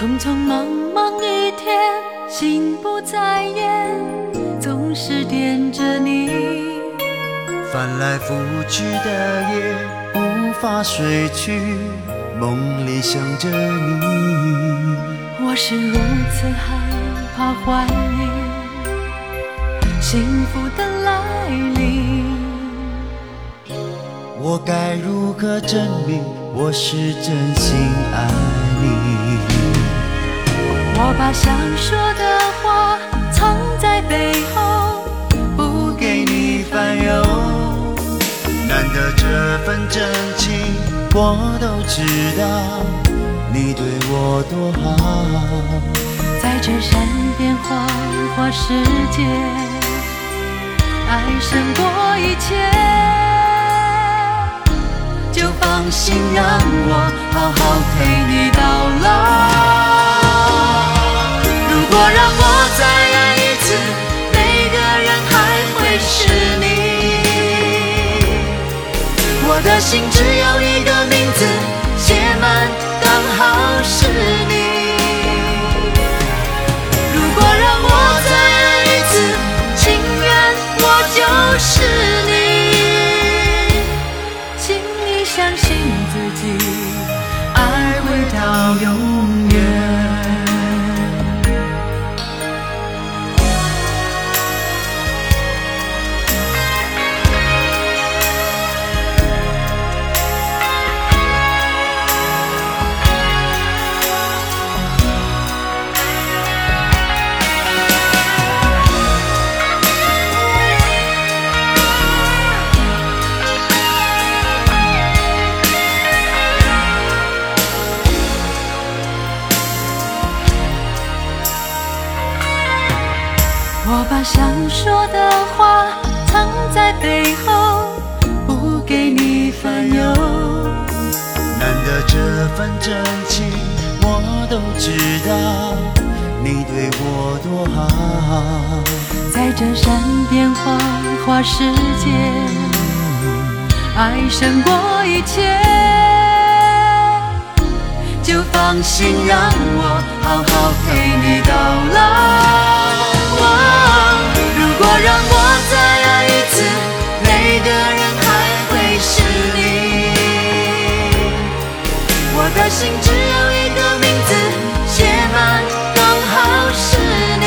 匆匆忙忙一天，心不在焉，总是惦着你。翻来覆去的夜，无法睡去，梦里想着你。我是如此害怕怀疑幸福的来临。我该如何证明我是真心爱你？我把想说的话藏在背后，不给你烦忧。难得这份真情，我都知道你对我多好。在这山变花花世界，爱胜过一切。就放心让我好好陪你到老。的心只有一个名字，把想说的话藏在背后，不给你烦忧。难得这份真情，我都知道你对我多好。在这山变花花世界，爱胜过一切。就放心让我好好陪你到心只有一个名字，写满刚好是你。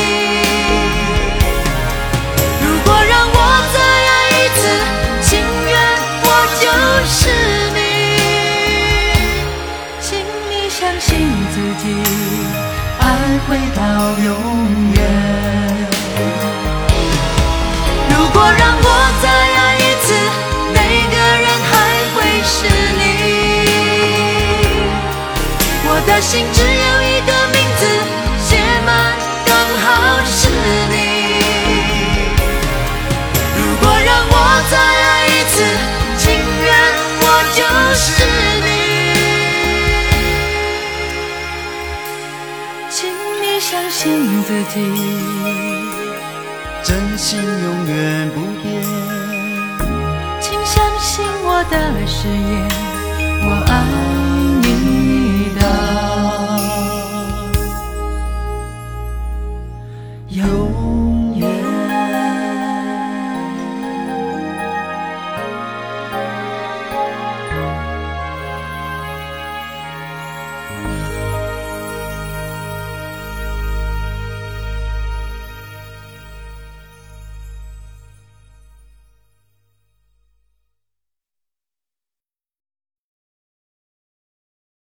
如果让我再爱一次，情愿我就是你。请你相信自己，爱会到永远。心只有一个名字，写满刚好是你。如果让我再爱一次，情愿我就是你。请你相信自己。真心永远不变。请相信我的誓言，有